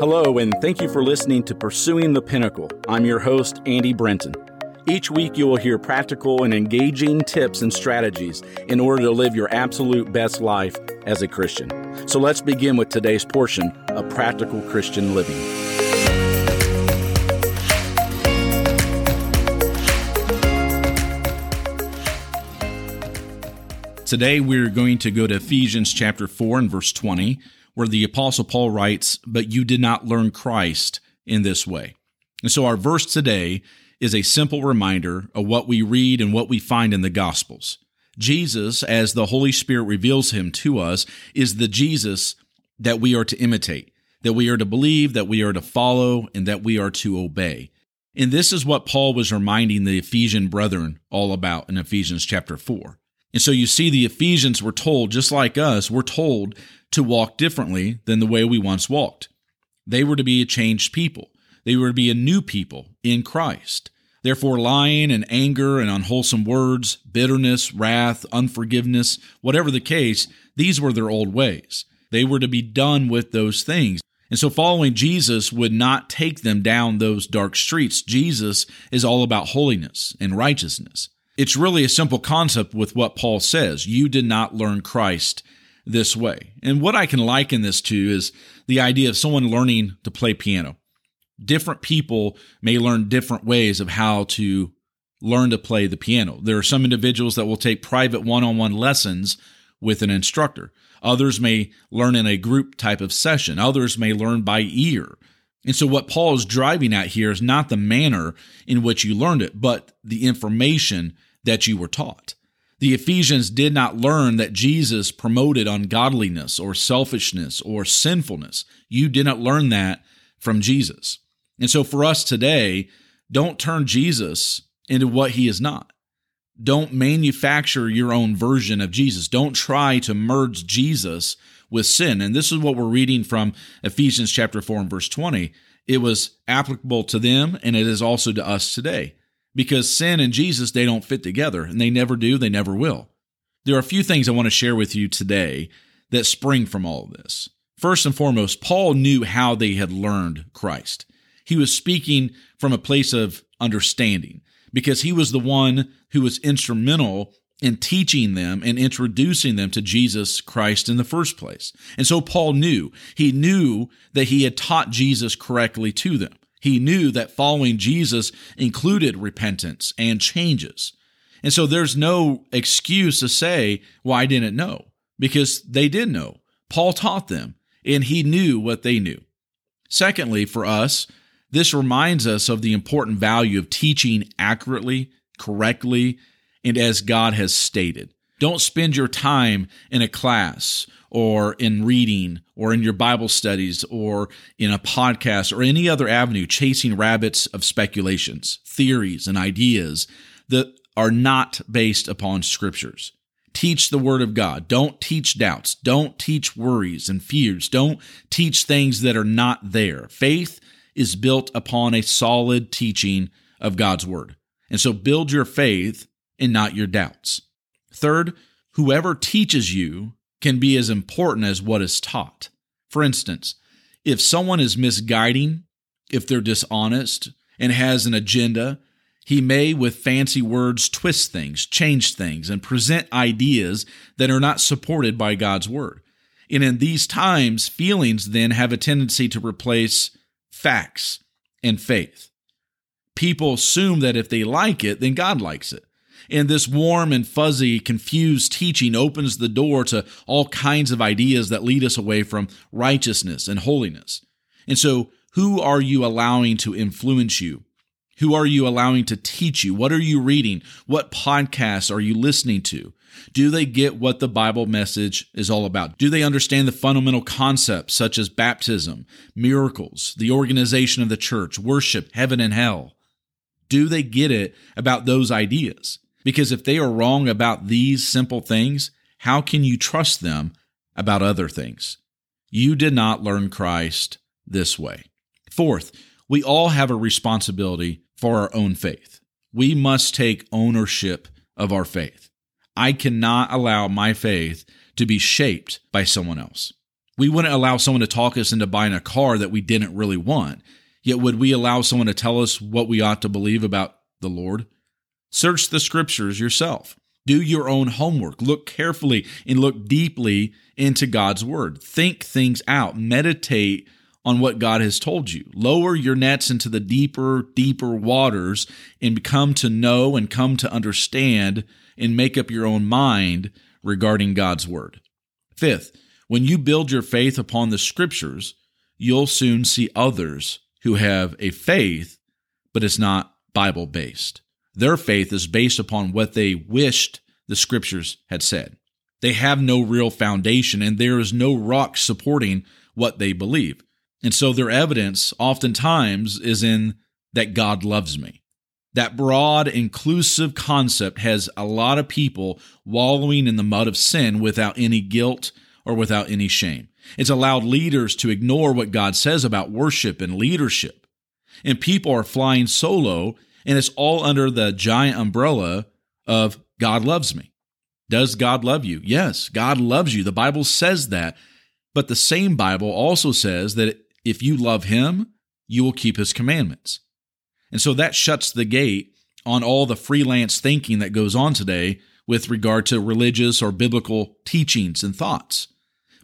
Hello, and thank you for listening to Pursuing the Pinnacle. I'm your host, Andy Brenton. Each week, you will hear practical and engaging tips and strategies in order to live your absolute best life as a Christian. So let's begin with today's portion of Practical Christian Living. Today, we're going to go to Ephesians chapter 4 and verse 20 where the Apostle Paul writes, But you did not learn Christ in this way. And so our verse today is a simple reminder of what we read and what we find in the Gospels. Jesus, as the Holy Spirit reveals him to us, is the Jesus that we are to imitate, that we are to believe, that we are to follow, and that we are to obey. And this is what Paul was reminding the Ephesian brethren all about in Ephesians chapter 4. And so you see, the Ephesians were told, just like us, we're told to walk differently than the way we once walked. They were to be a changed people. They were to be a new people in Christ. Therefore, lying and anger and unwholesome words, bitterness, wrath, unforgiveness, whatever the case, these were their old ways. They were to be done with those things. And so, following Jesus would not take them down those dark streets. Jesus is all about holiness and righteousness. It's really a simple concept with what Paul says. You did not learn Christ this way. And what I can liken this to is the idea of someone learning to play piano. Different people may learn different ways of how to learn to play the piano. There are some individuals that will take private one on one lessons with an instructor. Others may learn in a group type of session. Others may learn by ear. And so, what Paul is driving at here is not the manner in which you learned it, but the information that you were taught. The Ephesians did not learn that Jesus promoted ungodliness or selfishness or sinfulness. You did not learn that from Jesus. And so for us today, don't turn Jesus into what he is not. Don't manufacture your own version of Jesus. Don't try to merge Jesus with sin. And this is what we're reading from Ephesians chapter 4 and verse 20. It was applicable to them and it is also to us today because sin and Jesus, they don't fit together and they never do, they never will. There are a few things I want to share with you today that spring from all of this. First and foremost, Paul knew how they had learned Christ. He was speaking from a place of understanding because he was the one who was instrumental in teaching them and introducing them to Jesus Christ in the first place. And so Paul knew, he knew that he had taught Jesus correctly to them. He knew that following Jesus included repentance and changes. And so there's no excuse to say, well, I didn't know, because they did know. Paul taught them, and he knew what they knew. Secondly, for us, this reminds us of the important value of teaching accurately, correctly, and as God has stated. Don't spend your time in a class or in reading or in your Bible studies or in a podcast or any other avenue chasing rabbits of speculations, theories, and ideas that are not based upon scriptures. Teach the word of God. Don't teach doubts. Don't teach worries and fears. Don't teach things that are not there. Faith is built upon a solid teaching of God's word. And so build your faith and not your doubts. Third, whoever teaches you can be as important as what is taught. For instance, if someone is misguiding, if they're dishonest and has an agenda, he may, with fancy words, twist things, change things, and present ideas that are not supported by God's word. And in these times, feelings then have a tendency to replace facts and faith. People assume that if they like it, then God likes it. And this warm and fuzzy, confused teaching opens the door to all kinds of ideas that lead us away from righteousness and holiness. And so, who are you allowing to influence you? Who are you allowing to teach you? What are you reading? What podcasts are you listening to? Do they get what the Bible message is all about? Do they understand the fundamental concepts such as baptism, miracles, the organization of the church, worship, heaven and hell? Do they get it about those ideas? Because if they are wrong about these simple things, how can you trust them about other things? You did not learn Christ this way. Fourth, we all have a responsibility for our own faith. We must take ownership of our faith. I cannot allow my faith to be shaped by someone else. We wouldn't allow someone to talk us into buying a car that we didn't really want. Yet, would we allow someone to tell us what we ought to believe about the Lord? Search the scriptures yourself. Do your own homework. Look carefully and look deeply into God's word. Think things out. Meditate on what God has told you. Lower your nets into the deeper, deeper waters and come to know and come to understand and make up your own mind regarding God's word. Fifth, when you build your faith upon the scriptures, you'll soon see others who have a faith, but it's not Bible based. Their faith is based upon what they wished the scriptures had said. They have no real foundation and there is no rock supporting what they believe. And so their evidence oftentimes is in that God loves me. That broad, inclusive concept has a lot of people wallowing in the mud of sin without any guilt or without any shame. It's allowed leaders to ignore what God says about worship and leadership. And people are flying solo, and it's all under the giant umbrella of God loves me. Does God love you? Yes, God loves you. The Bible says that. But the same Bible also says that if you love him, you will keep his commandments. And so that shuts the gate on all the freelance thinking that goes on today with regard to religious or biblical teachings and thoughts.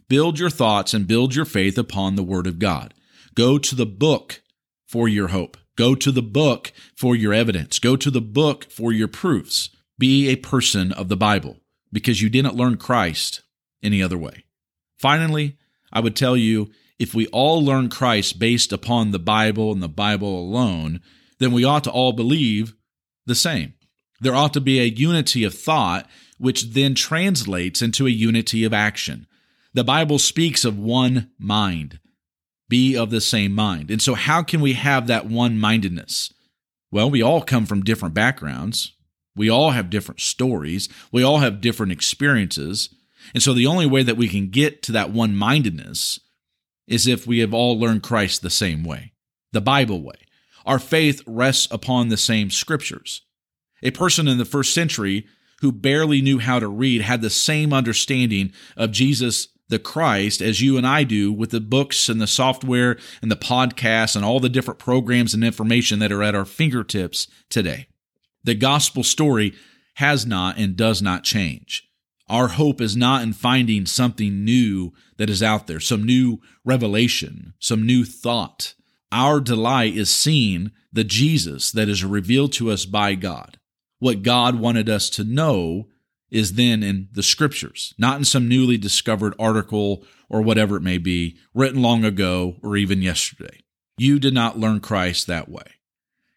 Build your thoughts and build your faith upon the Word of God. Go to the book for your hope. Go to the book for your evidence. Go to the book for your proofs. Be a person of the Bible because you didn't learn Christ any other way. Finally, I would tell you if we all learn Christ based upon the Bible and the Bible alone, then we ought to all believe the same. There ought to be a unity of thought, which then translates into a unity of action. The Bible speaks of one mind. Be of the same mind. And so, how can we have that one mindedness? Well, we all come from different backgrounds. We all have different stories. We all have different experiences. And so, the only way that we can get to that one mindedness is if we have all learned Christ the same way, the Bible way. Our faith rests upon the same scriptures. A person in the first century who barely knew how to read had the same understanding of Jesus the Christ as you and I do with the books and the software and the podcasts and all the different programs and information that are at our fingertips today. The gospel story has not and does not change. Our hope is not in finding something new that is out there, some new revelation, some new thought. Our delight is seeing the Jesus that is revealed to us by God. What God wanted us to know is then in the scriptures, not in some newly discovered article or whatever it may be, written long ago or even yesterday. You did not learn Christ that way.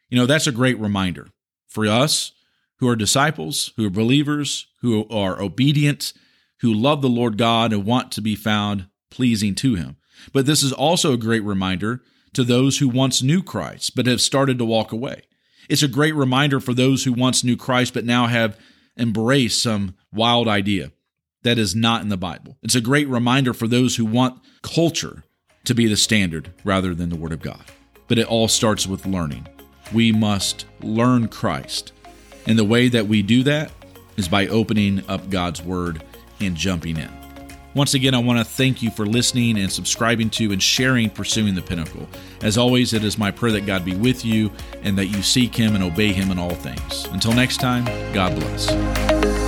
You know, that's a great reminder for us who are disciples, who are believers, who are obedient, who love the Lord God and want to be found pleasing to Him. But this is also a great reminder to those who once knew Christ but have started to walk away. It's a great reminder for those who once knew Christ but now have embraced some wild idea that is not in the Bible. It's a great reminder for those who want culture to be the standard rather than the Word of God. But it all starts with learning. We must learn Christ. And the way that we do that is by opening up God's Word and jumping in. Once again, I want to thank you for listening and subscribing to and sharing Pursuing the Pinnacle. As always, it is my prayer that God be with you and that you seek Him and obey Him in all things. Until next time, God bless.